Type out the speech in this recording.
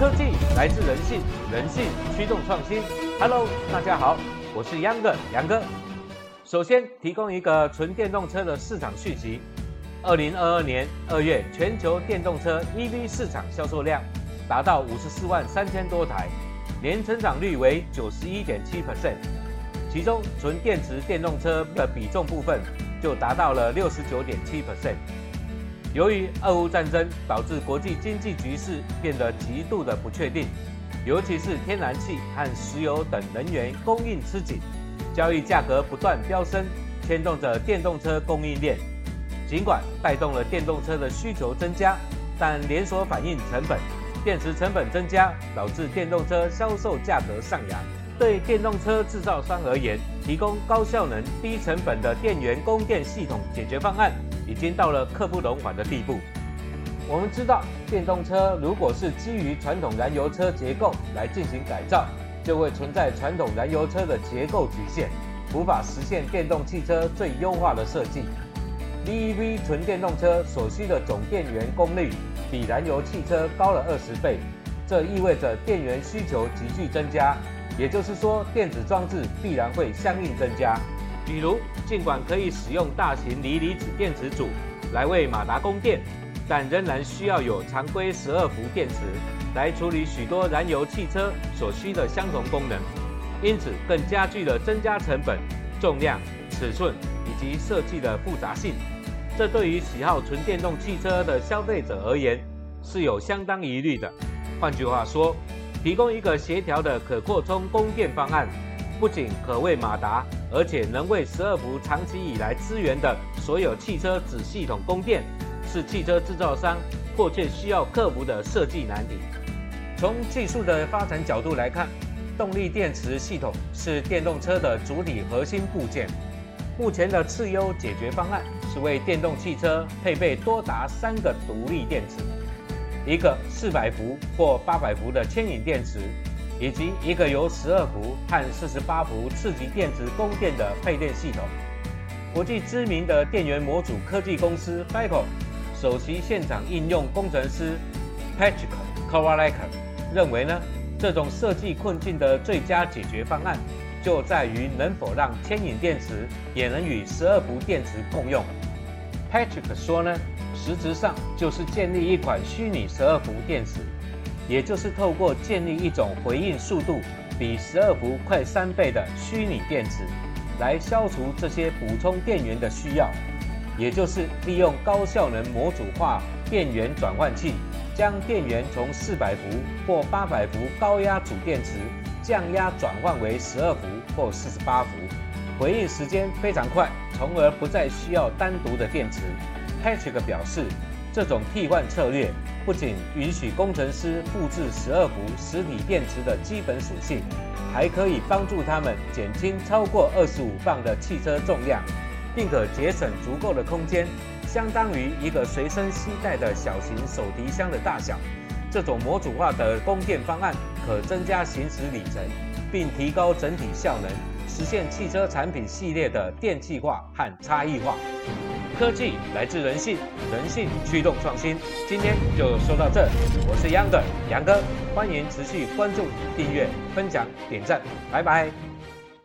科技来自人性，人性驱动创新。Hello，大家好，我是杨哥，杨哥。首先提供一个纯电动车的市场讯息：二零二二年二月，全球电动车 EV 市场销售量达到五十四万三千多台，年成长率为九十一点七 percent，其中纯电池电动车的比重部分就达到了六十九点七 percent。由于俄乌战争导致国际经济局势变得极度的不确定，尤其是天然气和石油等能源供应吃紧，交易价格不断飙升，牵动着电动车供应链。尽管带动了电动车的需求增加，但连锁反应成本、电池成本增加，导致电动车销售价格上扬。对电动车制造商而言，提供高效能、低成本的电源供电系统解决方案。已经到了刻不容缓的地步。我们知道，电动车如果是基于传统燃油车结构来进行改造，就会存在传统燃油车的结构局限，无法实现电动汽车最优化的设计。BEV 纯电动车所需的总电源功率比燃油汽车高了二十倍，这意味着电源需求急剧增加，也就是说，电子装置必然会相应增加。比如，尽管可以使用大型锂离子电池组来为马达供电，但仍然需要有常规十二伏电池来处理许多燃油汽车所需的相同功能，因此更加剧了增加成本、重量、尺寸以及设计的复杂性。这对于喜好纯电动汽车的消费者而言是有相当疑虑的。换句话说，提供一个协调的可扩充供电方案。不仅可为马达，而且能为十二伏长期以来支援的所有汽车子系统供电，是汽车制造商迫切需要克服的设计难题。从技术的发展角度来看，动力电池系统是电动车的主体核心部件。目前的次优解决方案是为电动汽车配备多达三个独立电池，一个四百伏或八百伏的牵引电池。以及一个由十二伏和四十八伏次级电池供电的配电系统。国际知名的电源模组科技公司 FICO 首席现场应用工程师 Patrick Kowalek 认为呢，这种设计困境的最佳解决方案就在于能否让牵引电池也能与十二伏电池共用。Patrick 说呢，实质上就是建立一款虚拟十二伏电池。也就是透过建立一种回应速度比十二伏快三倍的虚拟电池，来消除这些补充电源的需要。也就是利用高效能模组化电源转换器，将电源从四百伏或八百伏高压主电池降压转换为十二伏或四十八伏，回应时间非常快，从而不再需要单独的电池。Patrick 表示。这种替换策略不仅允许工程师复制十二伏实体电池的基本属性，还可以帮助他们减轻超过二十五磅的汽车重量，并可节省足够的空间，相当于一个随身携带的小型手提箱的大小。这种模组化的供电方案可增加行驶里程，并提高整体效能，实现汽车产品系列的电气化和差异化。科技来自人性，人性驱动创新。今天就说到这，我是 Young 的，杨哥，欢迎持续关注、订阅、分享、点赞，拜拜。